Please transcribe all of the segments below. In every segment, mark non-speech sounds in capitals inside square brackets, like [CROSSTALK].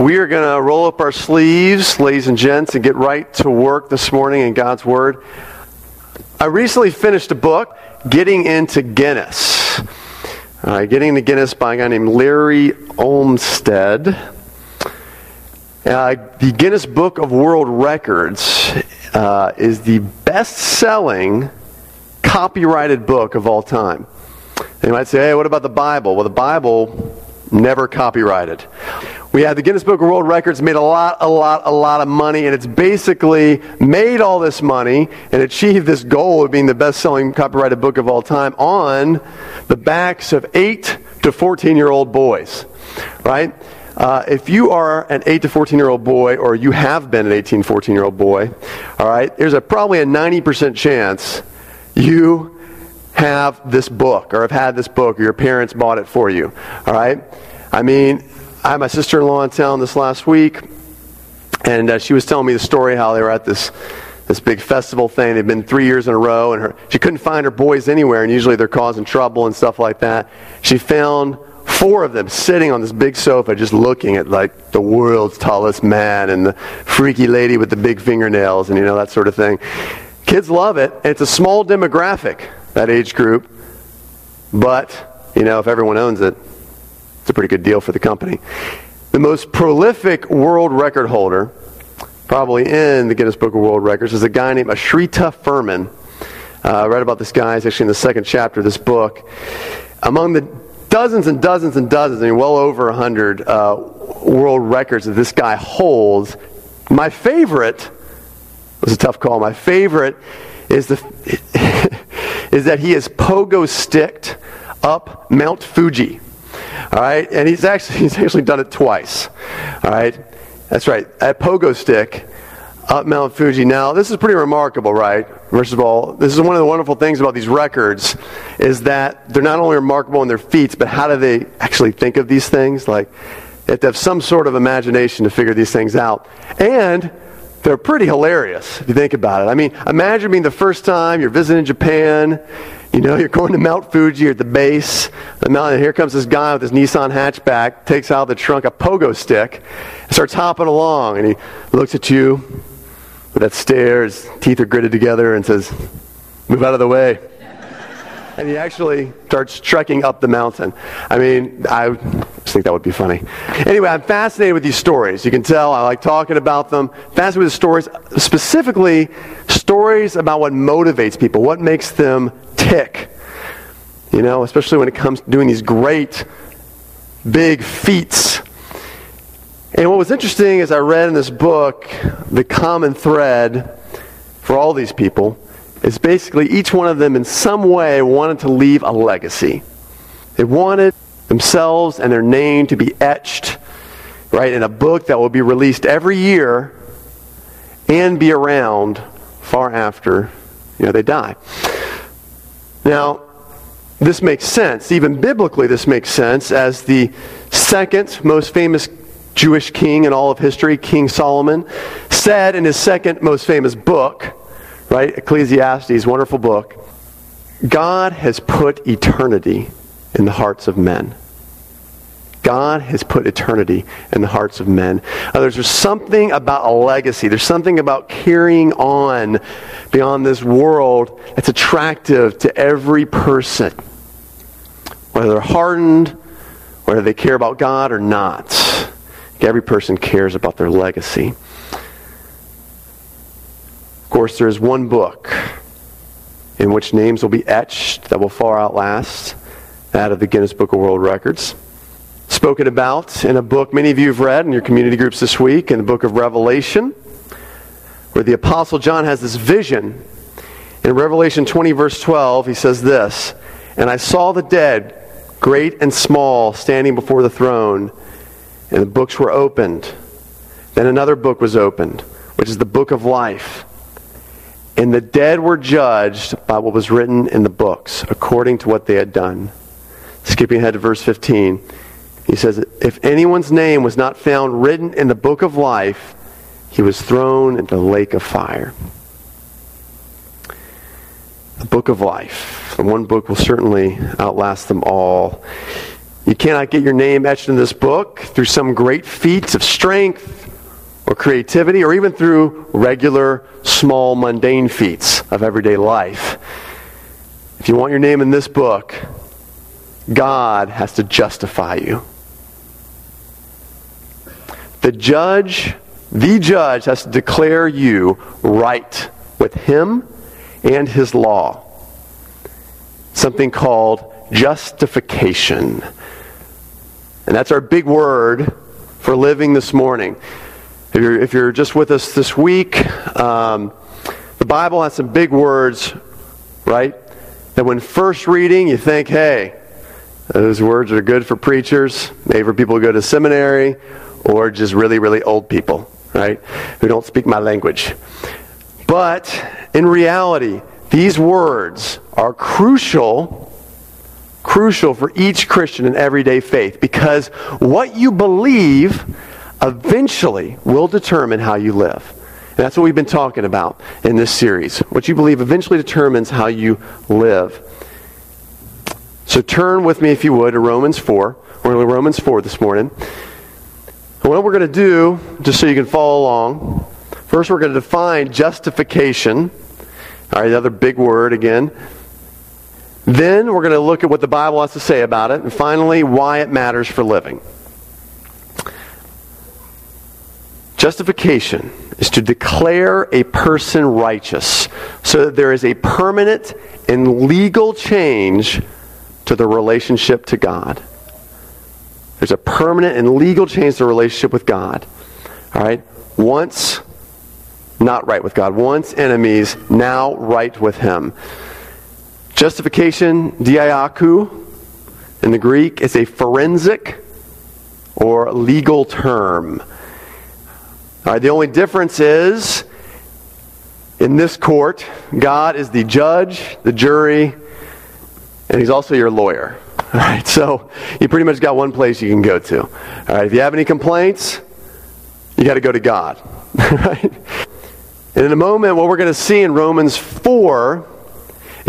We are going to roll up our sleeves, ladies and gents, and get right to work this morning in God's Word. I recently finished a book, Getting into Guinness. Uh, Getting into Guinness by a guy named Larry Olmsted. Uh, the Guinness Book of World Records uh, is the best selling copyrighted book of all time. You might say, hey, what about the Bible? Well, the Bible never copyrighted. We have the Guinness Book of World Records made a lot, a lot, a lot of money, and it's basically made all this money and achieved this goal of being the best selling copyrighted book of all time on the backs of 8 to 14 year old boys, right? Uh, if you are an 8 to 14 year old boy, or you have been an 18, 14 year old boy, all right, there's a, probably a 90% chance you have this book, or have had this book, or your parents bought it for you, all right? I mean, I had my sister in law in town this last week, and uh, she was telling me the story how they were at this this big festival thing. They'd been three years in a row, and her, she couldn't find her boys anywhere, and usually they're causing trouble and stuff like that. She found four of them sitting on this big sofa just looking at like the world's tallest man and the freaky lady with the big fingernails and you know that sort of thing. Kids love it, and it's a small demographic, that age group, but you know, if everyone owns it, it's a pretty good deal for the company. The most prolific world record holder, probably in the Guinness Book of World Records, is a guy named Ashrita Furman. Uh, I read about this guy, it's actually in the second chapter of this book. Among the dozens and dozens and dozens, I mean, well over 100 uh, world records that this guy holds, my favorite was a tough call. My favorite is, the, [LAUGHS] is that he has pogo sticked up Mount Fuji. All right, and he's actually [LAUGHS] he's actually done it twice. All right, that's right, at Pogo Stick up Mount Fuji. Now, this is pretty remarkable, right? First of all, this is one of the wonderful things about these records is that they're not only remarkable in their feats, but how do they actually think of these things? Like, they have to have some sort of imagination to figure these things out. And they're pretty hilarious if you think about it. I mean, imagine being the first time you're visiting Japan you know, [LAUGHS] you're going to Mount Fuji, at the base the mountain, and here comes this guy with his Nissan hatchback, takes out of the trunk a pogo stick, and starts hopping along. And he looks at you with that stare, his teeth are gritted together, and says, Move out of the way. And he actually starts trekking up the mountain. I mean, I think that would be funny. Anyway, I'm fascinated with these stories. You can tell I like talking about them. Fascinated with the stories, specifically stories about what motivates people, what makes them tick. You know, especially when it comes to doing these great, big feats. And what was interesting is I read in this book the common thread for all these people is basically each one of them in some way wanted to leave a legacy. They wanted themselves and their name to be etched, right, in a book that will be released every year and be around far after you know they die. Now, this makes sense. Even biblically, this makes sense as the second most famous Jewish king in all of history, King Solomon, said in his second most famous book, right, Ecclesiastes, wonderful book, God has put eternity in the hearts of men. God has put eternity in the hearts of men. There's something about a legacy. There's something about carrying on beyond this world that's attractive to every person. Whether they're hardened, whether they care about God or not. Every person cares about their legacy. Of course, there is one book in which names will be etched that will far outlast that of the Guinness Book of World Records spoken about in a book many of you have read in your community groups this week, in the book of Revelation, where the Apostle John has this vision. In Revelation 20, verse 12, he says this And I saw the dead, great and small, standing before the throne, and the books were opened. Then another book was opened, which is the book of life. And the dead were judged by what was written in the books, according to what they had done. Skipping ahead to verse 15. He says, If anyone's name was not found written in the book of life, he was thrown into the lake of fire. The book of life. The one book will certainly outlast them all. You cannot get your name etched in this book through some great feats of strength or creativity or even through regular, small, mundane feats of everyday life. If you want your name in this book, God has to justify you. The judge, the judge has to declare you right with him and his law. Something called justification. And that's our big word for living this morning. If you're, if you're just with us this week, um, the Bible has some big words, right? That when first reading, you think, hey, those words are good for preachers, maybe for people who go to seminary, or just really, really old people, right? Who don't speak my language. But in reality, these words are crucial, crucial for each Christian in everyday faith because what you believe eventually will determine how you live. And that's what we've been talking about in this series. What you believe eventually determines how you live. So turn with me, if you would, to Romans 4. We're in Romans 4 this morning. And what we're going to do, just so you can follow along, first we're going to define justification. All right, another big word again. Then we're going to look at what the Bible has to say about it. And finally, why it matters for living. Justification is to declare a person righteous so that there is a permanent and legal change to the relationship to God. There's a permanent and legal change to the relationship with God. All right? Once not right with God. Once enemies, now right with Him. Justification, dikaioō, in the Greek, is a forensic or legal term. All right, the only difference is in this court, God is the judge, the jury, and He's also your lawyer. [LAUGHS] All right, so you pretty much got one place you can go to. All right, if you have any complaints, you got to go to God. [LAUGHS] All right? And in a moment, what we're going to see in Romans 4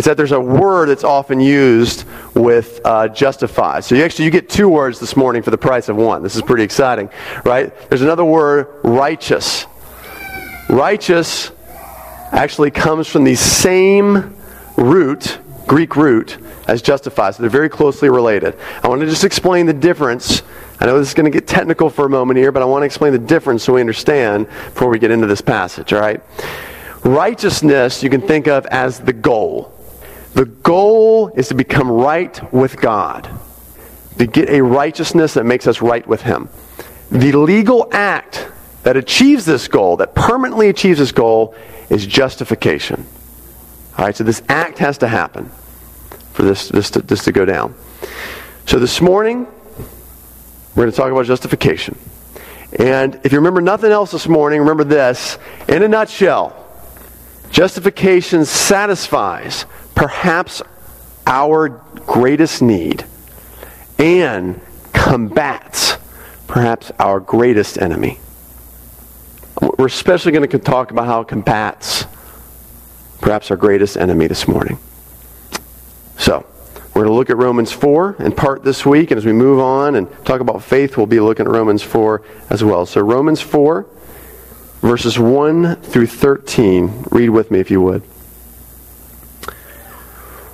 is that there's a word that's often used with uh, justify. So you actually you get two words this morning for the price of one. This is pretty exciting, right? There's another word, righteous. Righteous actually comes from the same root, Greek root, as justify. So they're very closely related. I want to just explain the difference I know this is going to get technical for a moment here, but I want to explain the difference so we understand before we get into this passage, all right? Righteousness you can think of as the goal. The goal is to become right with God, to get a righteousness that makes us right with Him. The legal act that achieves this goal, that permanently achieves this goal, is justification. All right, so this act has to happen for this, this, to, this to go down. So this morning, we're going to talk about justification. And if you remember nothing else this morning, remember this. In a nutshell, justification satisfies perhaps our greatest need and combats perhaps our greatest enemy. We're especially going to talk about how it combats perhaps our greatest enemy this morning. So, we're going to look at Romans 4 in part this week, and as we move on and talk about faith, we'll be looking at Romans 4 as well. So, Romans 4, verses 1 through 13. Read with me if you would.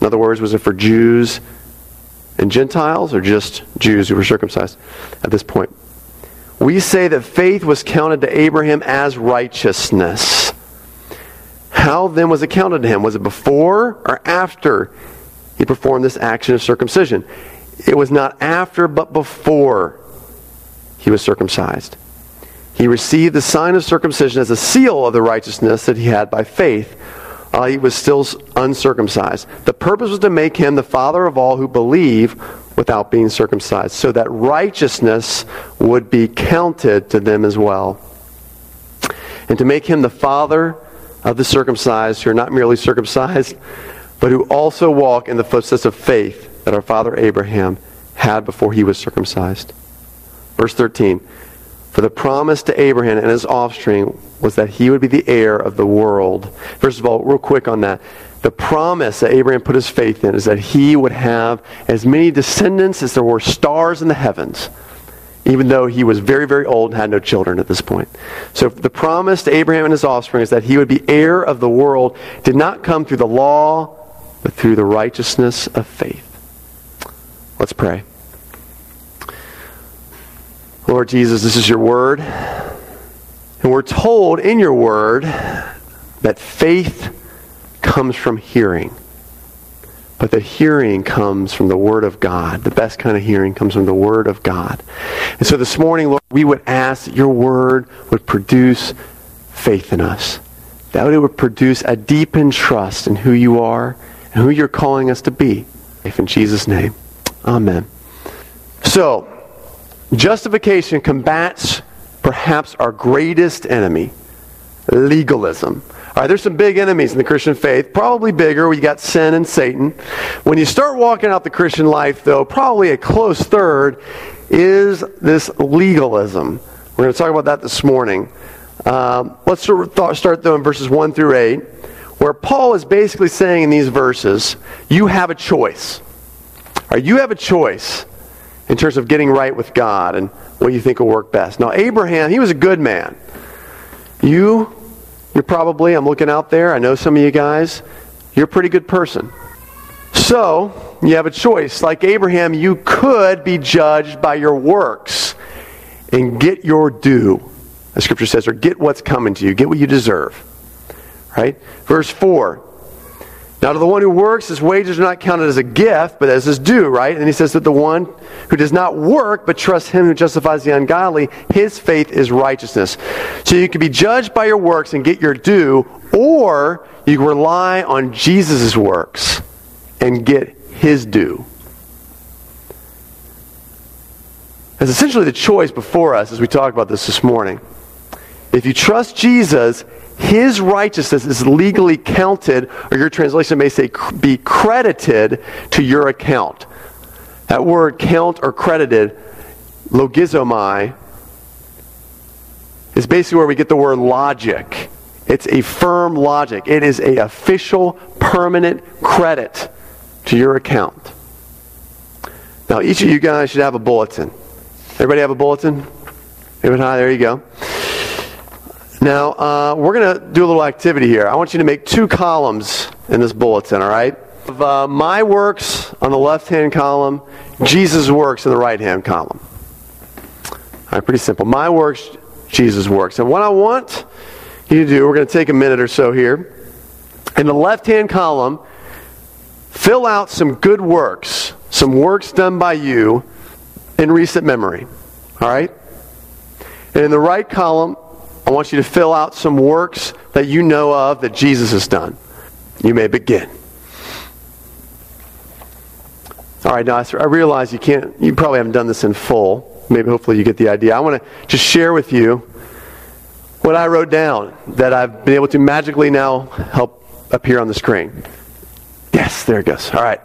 In other words, was it for Jews and Gentiles or just Jews who were circumcised at this point? We say that faith was counted to Abraham as righteousness. How then was it counted to him? Was it before or after he performed this action of circumcision? It was not after, but before he was circumcised. He received the sign of circumcision as a seal of the righteousness that he had by faith uh, he was still uncircumcised. The purpose was to make him the father of all who believe without being circumcised, so that righteousness would be counted to them as well. And to make him the father of the circumcised, who are not merely circumcised, but who also walk in the footsteps of faith that our father Abraham had before he was circumcised. Verse 13 For the promise to Abraham and his offspring was that he would be the heir of the world. First of all, real quick on that. The promise that Abraham put his faith in is that he would have as many descendants as there were stars in the heavens, even though he was very, very old and had no children at this point. So the promise to Abraham and his offspring is that he would be heir of the world did not come through the law, but through the righteousness of faith. Let's pray. Lord Jesus, this is your word. And we're told in your word that faith comes from hearing, but that hearing comes from the word of God. The best kind of hearing comes from the word of God. And so this morning, Lord, we would ask that your word would produce faith in us, that it would produce a deepened trust in who you are and who you're calling us to be. If in Jesus' name, amen. So, justification combats perhaps our greatest enemy legalism. All right, there's some big enemies in the Christian faith, probably bigger. We got sin and Satan. When you start walking out the Christian life, though, probably a close third is this legalism. We're going to talk about that this morning. Um, let's start, though, in verses 1 through 8, where Paul is basically saying in these verses, you have a choice. All right, you have a choice in terms of getting right with God. And what you think will work best. Now, Abraham, he was a good man. You, you're probably, I'm looking out there, I know some of you guys, you're a pretty good person. So, you have a choice. Like Abraham, you could be judged by your works and get your due, the scripture says, or get what's coming to you, get what you deserve. Right? Verse 4 now, to the one who works, his wages are not counted as a gift, but as his due, right? And he says that the one who does not work, but trusts him who justifies the ungodly, his faith is righteousness. So you can be judged by your works and get your due, or you can rely on Jesus' works and get his due. That's essentially the choice before us as we talk about this this morning. If you trust Jesus, his righteousness is legally counted, or your translation may say be credited to your account. That word count or credited, logizomai, is basically where we get the word logic. It's a firm logic. It is a official, permanent credit to your account. Now, each of you guys should have a bulletin. Everybody have a bulletin? Everybody, hi, there you go. Now, uh, we're going to do a little activity here. I want you to make two columns in this bulletin, all right? Of, uh, my works on the left hand column, Jesus' works in the right hand column. All right, pretty simple. My works, Jesus' works. And what I want you to do, we're going to take a minute or so here. In the left hand column, fill out some good works, some works done by you in recent memory. All right? And in the right column, I want you to fill out some works that you know of that Jesus has done. You may begin. All right, now I realize you can't, you probably haven't done this in full. Maybe hopefully you get the idea. I want to just share with you what I wrote down that I've been able to magically now help appear on the screen. Yes, there it goes. All right.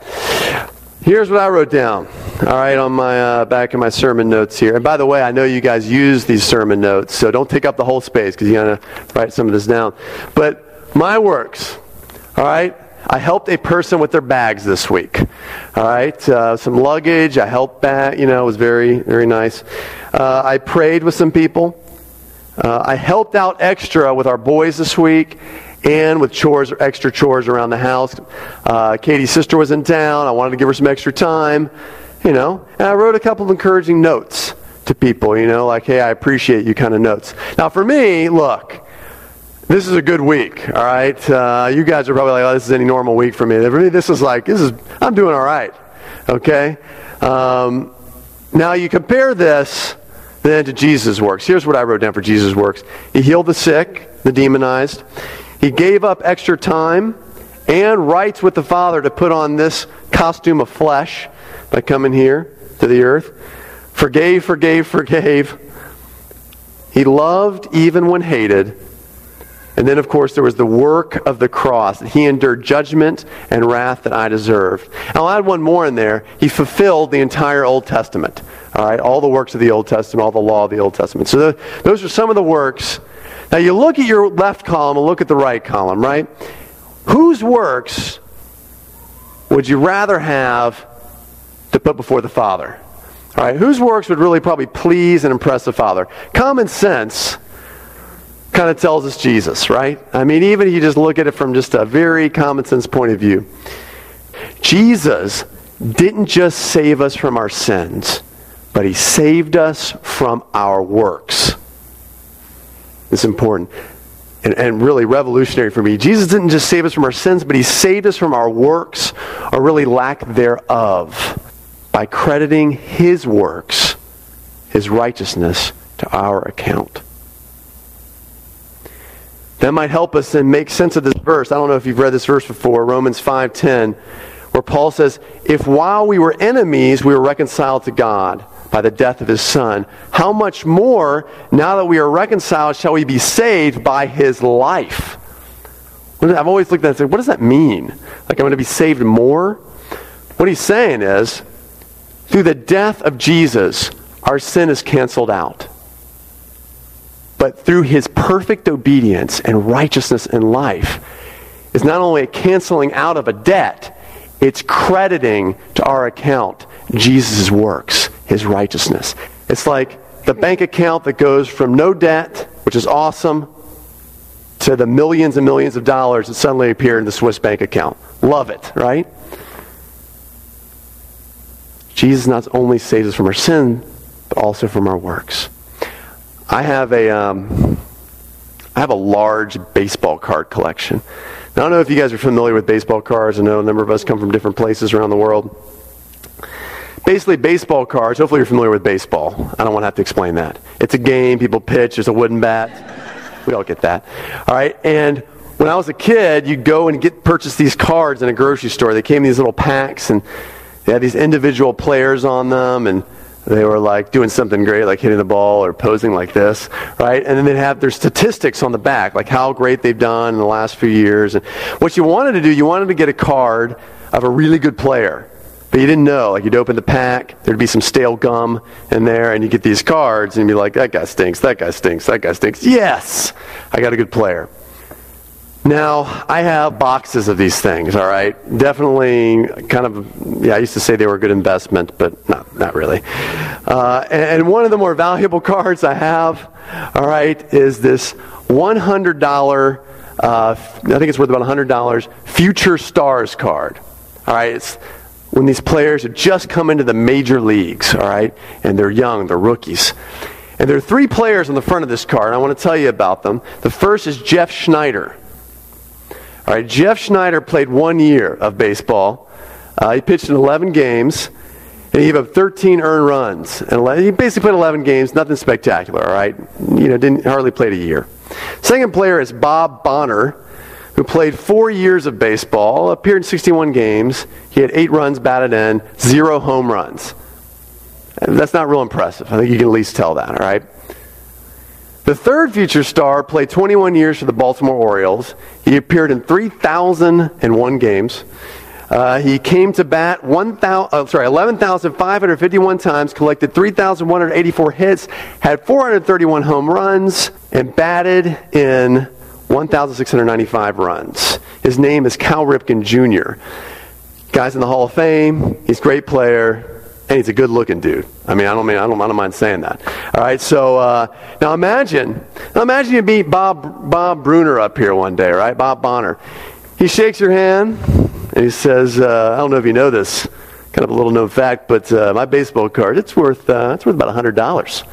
Here's what I wrote down, all right, on my uh, back of my sermon notes here. And by the way, I know you guys use these sermon notes, so don't take up the whole space because you got to write some of this down. But my works, all right, I helped a person with their bags this week. All right, uh, some luggage. I helped back. You know, it was very, very nice. Uh, I prayed with some people. Uh, I helped out extra with our boys this week, and with chores, extra chores around the house. Uh, Katie's sister was in town. I wanted to give her some extra time. You know, and I wrote a couple of encouraging notes to people, you know, like, hey, I appreciate you kind of notes. Now, for me, look, this is a good week, all right? Uh, you guys are probably like, oh, this is any normal week for me. For me, this is like, this is, I'm doing all right, okay? Um, now, you compare this then to Jesus' works. Here's what I wrote down for Jesus' works He healed the sick, the demonized, He gave up extra time and rights with the Father to put on this costume of flesh by coming here to the earth. Forgave, forgave, forgave. He loved even when hated. And then, of course, there was the work of the cross. He endured judgment and wrath that I deserved. I'll add one more in there. He fulfilled the entire Old Testament. All right, all the works of the Old Testament, all the law of the Old Testament. So the, those are some of the works. Now you look at your left column and look at the right column, right? Whose works would you rather have to put before the Father? All right, whose works would really probably please and impress the Father? Common sense kind of tells us Jesus, right? I mean, even if you just look at it from just a very common sense point of view, Jesus didn't just save us from our sins, but he saved us from our works. It's important and, and really revolutionary for me. Jesus didn't just save us from our sins, but he saved us from our works or really lack thereof by crediting his works, his righteousness, to our account. That might help us and make sense of this verse. I don't know if you've read this verse before, Romans 5:10, where Paul says, "If while we were enemies we were reconciled to God by the death of his son, how much more now that we are reconciled shall we be saved by his life?" I've always looked at that and said, what does that mean? Like I'm going to be saved more? What he's saying is, through the death of Jesus, our sin is canceled out. But through his perfect obedience and righteousness in life, is not only a canceling out of a debt, it's crediting to our account Jesus' works, his righteousness. It's like the bank account that goes from no debt, which is awesome, to the millions and millions of dollars that suddenly appear in the Swiss bank account. Love it, right? Jesus not only saves us from our sin, but also from our works. I have a, um, I have a large baseball card collection. Now, I don't know if you guys are familiar with baseball cards. I know a number of us come from different places around the world. Basically, baseball cards, hopefully you're familiar with baseball. I don't want to have to explain that. It's a game, people pitch, there's a wooden bat. We all get that. All right, and when I was a kid, you'd go and get purchase these cards in a grocery store. They came in these little packs, and they had these individual players on them, and they were like doing something great, like hitting the ball or posing like this, right? And then they'd have their statistics on the back, like how great they've done in the last few years. And what you wanted to do, you wanted to get a card of a really good player. But you didn't know. Like you'd open the pack, there'd be some stale gum in there, and you get these cards, and you'd be like, that guy stinks, that guy stinks, that guy stinks. Yes! I got a good player. Now, I have boxes of these things, all right? Definitely kind of, yeah, I used to say they were a good investment, but not, not really. Uh, and, one of the more valuable [LAUGHS] cards I have, all right, is this $100, uh, I think it's worth about $100, Future Stars card. All right, it's when these players have just come into the major leagues, all right, and they're young, they're rookies. And there are three players on the front of this card, and I want to tell you about them. The first is Jeff Schneider. All right, Jeff Schneider played one year of baseball. Uh, he pitched in 11 games, and he gave up 13 earned runs. And he basically played 11 games, nothing spectacular, all right? You know, didn't hardly played a year. Second player is Bob Bonner, who played four years of baseball, appeared in 61 games. He had eight runs batted in, zero home runs. That's not real impressive. I think you can at least tell that, all right? The third future star played 21 years for the Baltimore Orioles. He appeared in 3,001 games. Uh, he came to bat 1, 000, uh, sorry, 11,551 times, collected 3,184 hits, had 431 home runs, and batted in 1,695 runs. His name is Cal Ripken Jr. Guy's in the Hall of Fame. He's a great player and he's a good looking dude. I mean, I don't mean I don't, I don't mind saying that. All right, so uh, now imagine, imagine you meet Bob Bob Bruner up here one day, right? Bob Bonner. He shakes your hand and he says, uh, "I don't know if you know this, kind of a little known fact, but uh, my baseball card, it's worth, uh, it's worth about $100.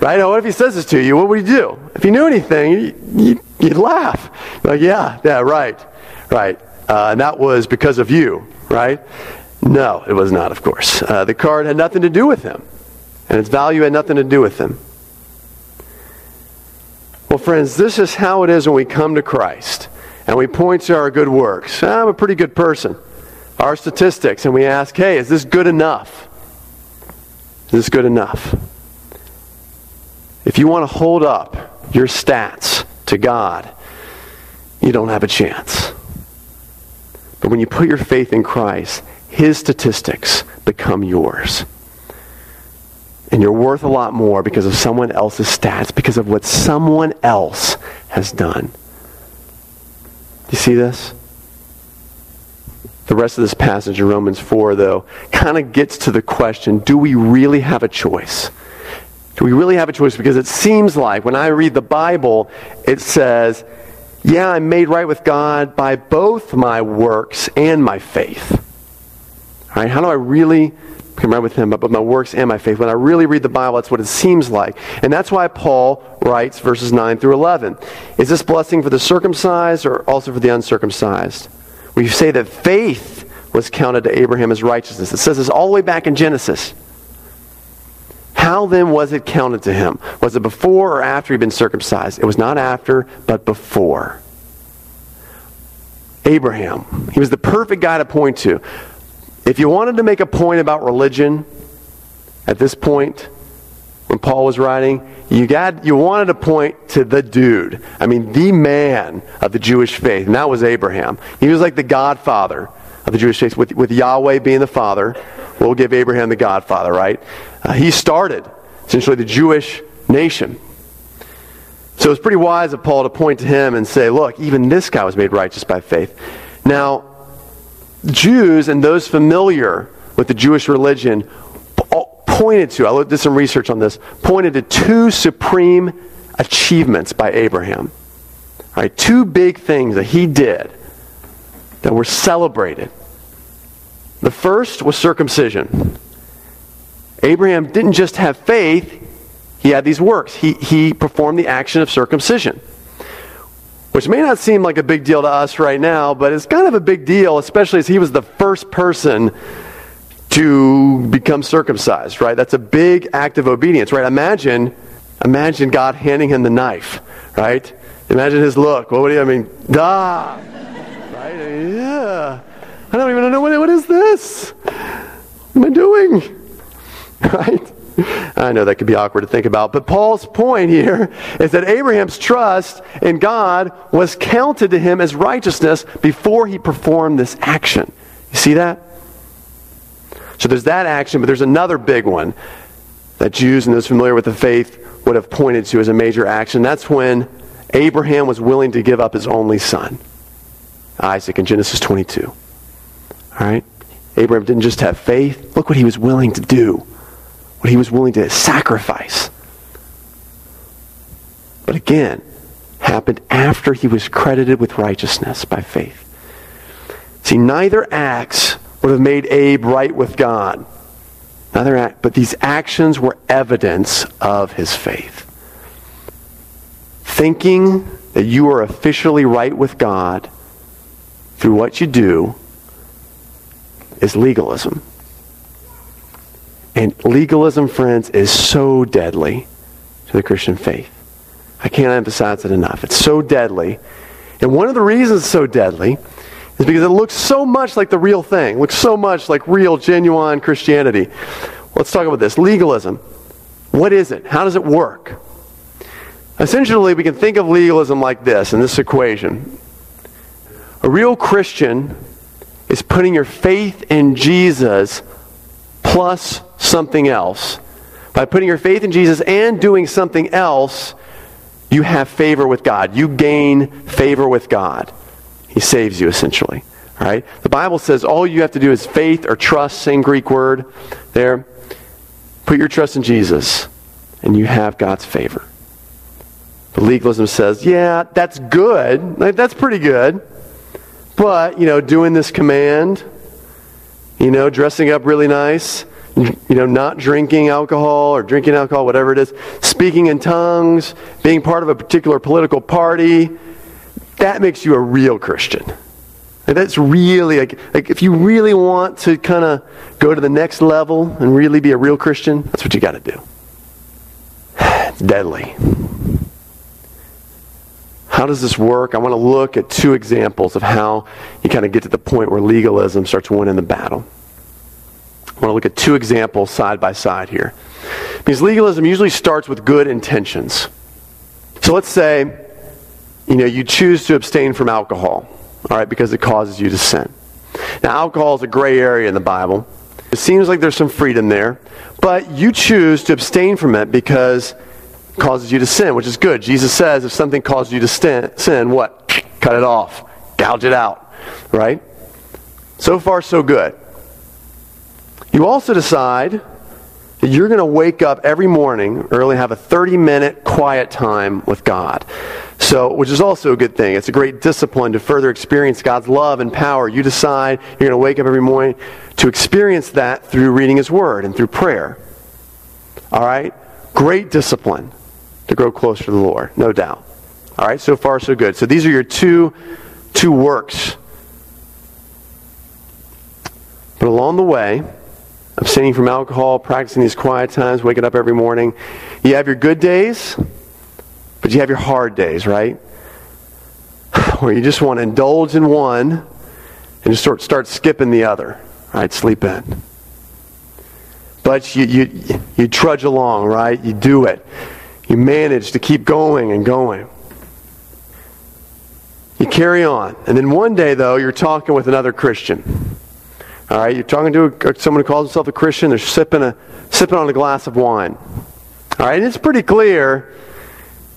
Right? Now, what if he says this to you? What would you do? If you knew anything, you, you, would laugh. Like, yeah, yeah, right, right. Uh, and that was because of you, right? No, it was not, of course. Uh, the card had nothing to do with him, and its value had nothing to do with him. Well, friends, this is how it is when we come to Christ and we point to our good works. I'm a pretty good person. Our statistics, and we ask, hey, is this good enough? Is this good enough? If you want to hold up your stats to God, you don't have a chance. But when you put your faith in Christ, his statistics become yours. And you're worth a lot more because of someone else's stats, because of what someone else has done. Do you see this? The rest of this passage in Romans 4, though, kind of gets to the question do we really have a choice? Do we really have a choice? Because it seems like when I read the Bible, it says, yeah, I'm made right with God by both my works and my faith. How do I really come right with him, but my works and my faith. When I really read the Bible, that's what it seems like. And that's why Paul writes verses 9 through 11. Is this blessing for the circumcised or also for the uncircumcised? We say that faith was counted to Abraham as righteousness. It says this all the way back in Genesis. How then was it counted to him? Was it before or after he'd been circumcised? It was not after, but before. Abraham, he was the perfect guy to point to. If you wanted to make a point about religion at this point, when Paul was writing, you got you wanted to point to the dude. I mean, the man of the Jewish faith, and that was Abraham. He was like the godfather of the Jewish faith, with, with Yahweh being the father. We'll give Abraham the godfather, right? Uh, he started essentially the Jewish nation. So it's pretty wise of Paul to point to him and say, look, even this guy was made righteous by faith. Now, Jews and those familiar with the Jewish religion pointed to, I did some research on this, pointed to two supreme achievements by Abraham. All right, two big things that he did that were celebrated. The first was circumcision. Abraham didn't just have faith, he had these works. He, he performed the action of circumcision which may not seem like a big deal to us right now, but it's kind of a big deal, especially as he was the first person to become circumcised, right? That's a big act of obedience, right? Imagine, imagine God handing him the knife, right? Imagine his look. What would he, I mean, ah, right? Yeah. I don't even know what, what is this? What am I doing? [LAUGHS] Right? I know that could be awkward to think about, but Paul's point here is that Abraham's trust in God was counted to him as righteousness before he performed this action. You see that? So there's that action, but there's another big one that Jews and those familiar with the faith would have pointed to as a major action. That's when Abraham was willing to give up his only son, Isaac, in Genesis 22. All right? Abraham didn't just have faith, look what he was willing to do what he was willing to sacrifice. But again, happened after he was credited with righteousness by faith. See, neither acts would have made Abe right with God. Neither act, but these actions were evidence of his faith. Thinking that you are officially right with God through what you do is legalism. And legalism, friends, is so deadly to the Christian faith. I can't emphasize it enough. It's so deadly. And one of the reasons it's so deadly is because it looks so much like the real thing, looks so much like real, genuine Christianity. Let's talk about this. Legalism. What is it? How does it work? Essentially, we can think of legalism like this in this equation. A real Christian is putting your faith in Jesus plus something else. By putting your faith in Jesus and doing something else, you have favor with God. You gain favor with God. He saves you, essentially. All right? The Bible says all you have to do is faith or trust, same Greek word there. Put your trust in Jesus, and you have God's favor. The legalism says, yeah, that's good. That's pretty good. But, you know, doing this command, You know, dressing up really nice, you know, not drinking alcohol or drinking alcohol, whatever it is, speaking in tongues, being part of a particular political party, that makes you a real Christian. And that's really, like, like if you really want to kind of go to the next level and really be a real Christian, that's what you got to do. It's [SIGHS] deadly. How does this work? I want to look at two examples of how you kind of get to the point where legalism starts winning the battle. I want to look at two examples side by side here. Because legalism usually starts with good intentions. So let's say, you know, you choose to abstain from alcohol, all right, because it causes you to sin. Now, alcohol is a gray area in the Bible. It seems like there's some freedom there, but you choose to abstain from it because causes you to sin, which is good. Jesus says if something causes you to sin, what? [CLEARS THROAT] Cut it off, gouge it out, right? So far, so good. You also decide that you're going to wake up every morning early and have a 30 minute quiet time with God. So, which is also a good thing. It's a great discipline to further experience God's love and power. You decide you're going to wake up every morning to experience that through reading His Word and through prayer. All right? Great discipline to grow closer to the Lord, no doubt. All right, so far so good. So these are your two two works. But along the way, abstaining from alcohol, practicing these quiet times, waking up every morning, you have your good days, but you have your hard days, right? [SIGHS] Where you just want to indulge in one and just start, start skipping the other. Right? Sleep in. But you, you, you trudge along, right? You do it. You manage to keep going and going. You carry on. And then one day, though, you're talking with another Christian. All right, you're talking to someone who calls himself a Christian. They're sipping, a, sipping on a glass of wine. All right, and it's pretty clear,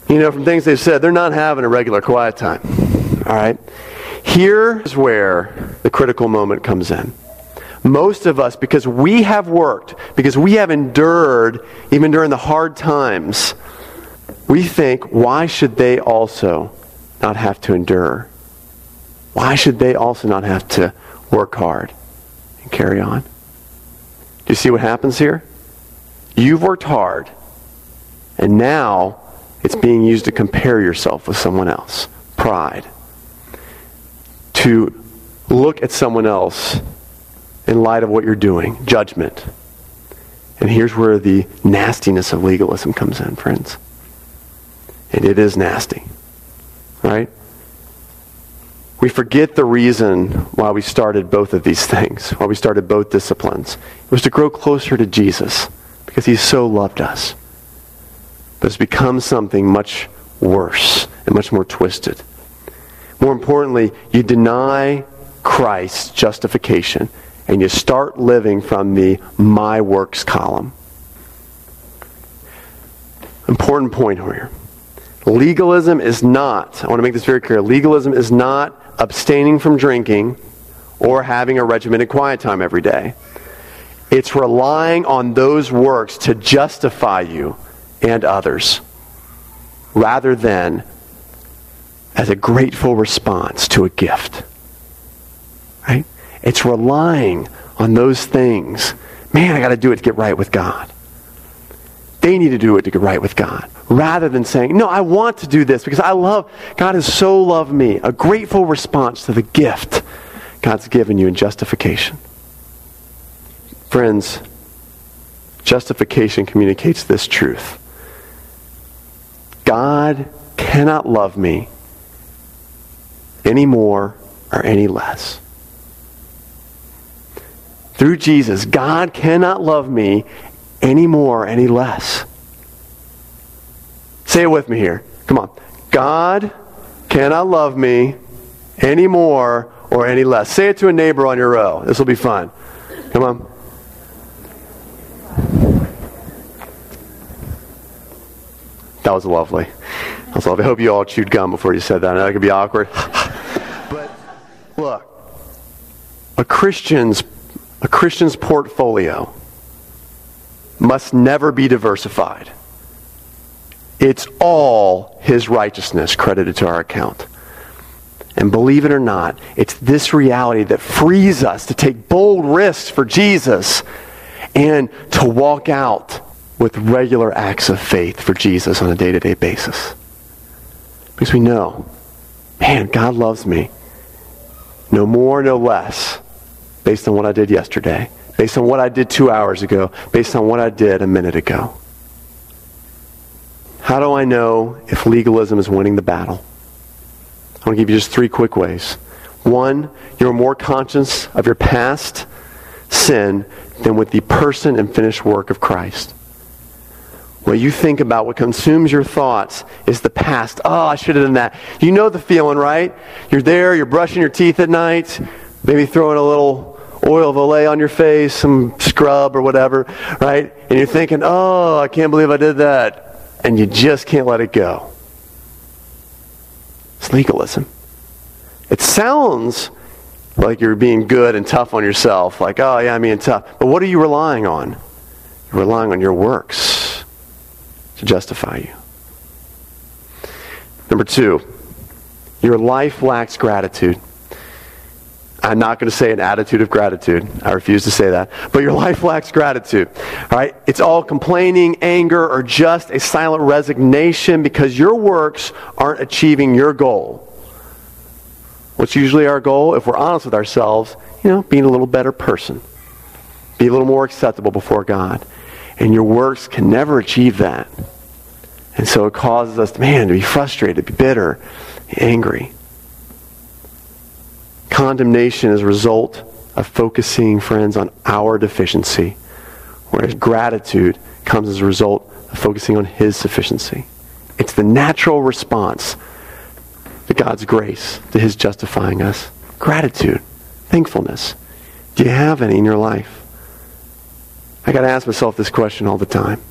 you know, from things they've said, they're not having a regular quiet time. All right, here's where the critical moment comes in. Most of us, because we have worked, because we have endured, even during the hard times, we think, why should they also not have to endure? Why should they also not have to work hard and carry on? Do you see what happens here? You've worked hard, and now it's being used to compare yourself with someone else. Pride. To look at someone else in light of what you're doing. Judgment. And here's where the nastiness of legalism comes in, friends. And it is nasty. Right? We forget the reason why we started both of these things, why we started both disciplines. It was to grow closer to Jesus because he so loved us. But it's become something much worse and much more twisted. More importantly, you deny Christ's justification and you start living from the my works column. Important point here. Legalism is not, I want to make this very clear, legalism is not abstaining from drinking or having a regimented quiet time every day. It's relying on those works to justify you and others rather than as a grateful response to a gift. Right? It's relying on those things. Man, I got to do it to get right with God. They need to do it to get right with God. Rather than saying, no, I want to do this because I love, God has so loved me. A grateful response to the gift God's given you in justification. Friends, justification communicates this truth God cannot love me any more or any less. Through Jesus, God cannot love me any more, any less. Say it with me here. Come on. God cannot love me any more or any less. Say it to a neighbor on your row. This will be fun. Come on. That was lovely. That was lovely. I hope you all chewed gum before you said that. I know it could be awkward. [LAUGHS] but look, a Christian's a Christian's portfolio must never be diversified. It's all his righteousness credited to our account. And believe it or not, it's this reality that frees us to take bold risks for Jesus and to walk out with regular acts of faith for Jesus on a day to day basis. Because we know, man, God loves me. No more, no less, based on what I did yesterday, based on what I did two hours ago, based on what I did a minute ago. How do I know if legalism is winning the battle? I want to give you just three quick ways. One, you're more conscious of your past sin than with the person and finished work of Christ. What you think about, what consumes your thoughts, is the past. Oh, I should have done that. You know the feeling, right? You're there, you're brushing your teeth at night, maybe throwing a little oil Olay on your face, some scrub or whatever, right? And you're thinking, oh, I can't believe I did that. And you just can't let it go. It's legalism. It sounds like you're being good and tough on yourself, like, oh, yeah, I'm being tough. But what are you relying on? You're relying on your works to justify you. Number two, your life lacks gratitude. I'm not going to say an attitude of gratitude. I refuse to say that. But your life lacks gratitude. All right? It's all complaining, anger, or just a silent resignation because your works aren't achieving your goal. What's usually our goal, if we're honest with ourselves, you know, being a little better person. Be a little more acceptable before God. And your works can never achieve that. And so it causes us, man, to be frustrated, to be bitter, angry. Condemnation is a result of focusing, friends, on our deficiency, whereas gratitude comes as a result of focusing on His sufficiency. It's the natural response to God's grace, to His justifying us. Gratitude, thankfulness. Do you have any in your life? I got to ask myself this question all the time.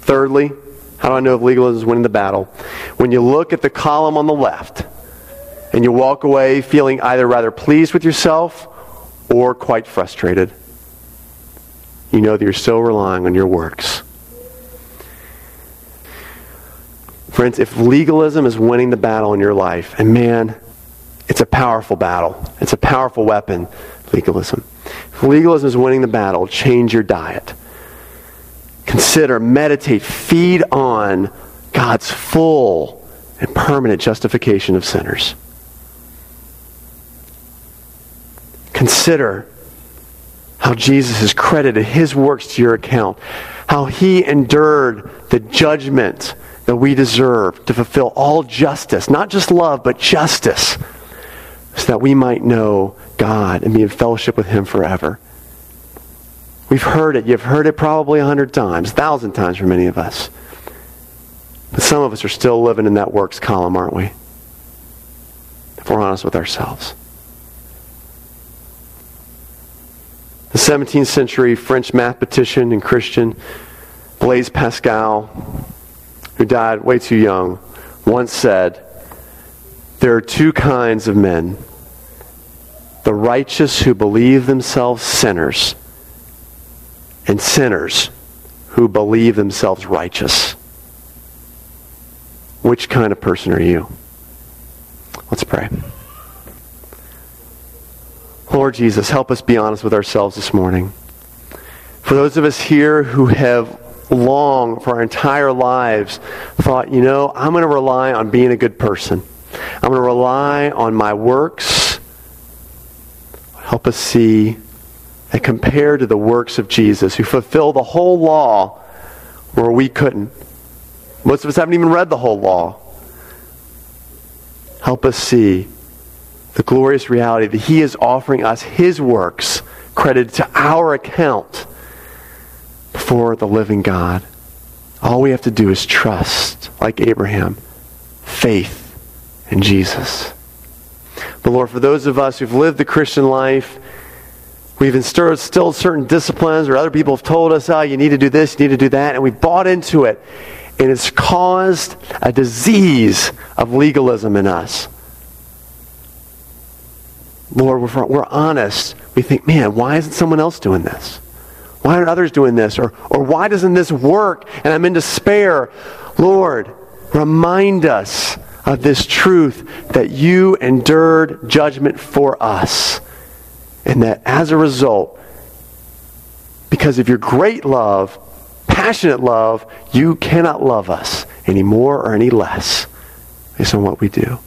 Thirdly, how do I know if legalism is winning the battle? When you look at the column on the left and you walk away feeling either rather pleased with yourself or quite frustrated, you know that you're still relying on your works. Friends, if legalism is winning the battle in your life, and man, it's a powerful battle, it's a powerful weapon, legalism. If legalism is winning the battle, change your diet. Consider, meditate, feed on God's full and permanent justification of sinners. Consider how Jesus has credited his works to your account, how he endured the judgment that we deserve to fulfill all justice, not just love, but justice, so that we might know God and be in fellowship with Him forever. We've heard it. You've heard it probably a hundred times, a thousand times for many of us. But some of us are still living in that works column, aren't we? If we're honest with ourselves. The 17th century French mathematician and Christian Blaise Pascal, who died way too young, once said, There are two kinds of men the righteous who believe themselves sinners, and sinners who believe themselves righteous. Which kind of person are you? Let's pray. Lord Jesus, help us be honest with ourselves this morning. For those of us here who have long, for our entire lives, thought, you know, I'm going to rely on being a good person. I'm going to rely on my works Help us see and compare to the works of Jesus, who fulfilled the whole law where we couldn't. Most of us haven't even read the whole law. Help us see the glorious reality that He is offering us His works credited to our account before the living God. All we have to do is trust, like Abraham, faith in Jesus. But Lord, for those of us who've lived the Christian life, we've instilled certain disciplines, or other people have told us, oh, you need to do this, you need to do that, and we've bought into it. And it's caused a disease of legalism in us. Lord, we're, we're honest. We think, man, why isn't someone else doing this? Why aren't others doing this? Or, or why doesn't this work and I'm in despair? Lord, remind us of this truth that you endured judgment for us. And that as a result, because of your great love, passionate love, you cannot love us any more or any less based on what we do.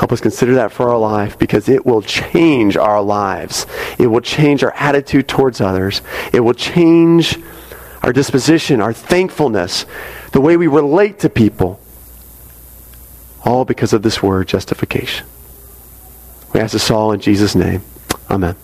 Help us consider that for our life because it will change our lives. It will change our attitude towards others. It will change our disposition, our thankfulness, the way we relate to people. All because of this word, justification. We ask this all in Jesus' name. Amen.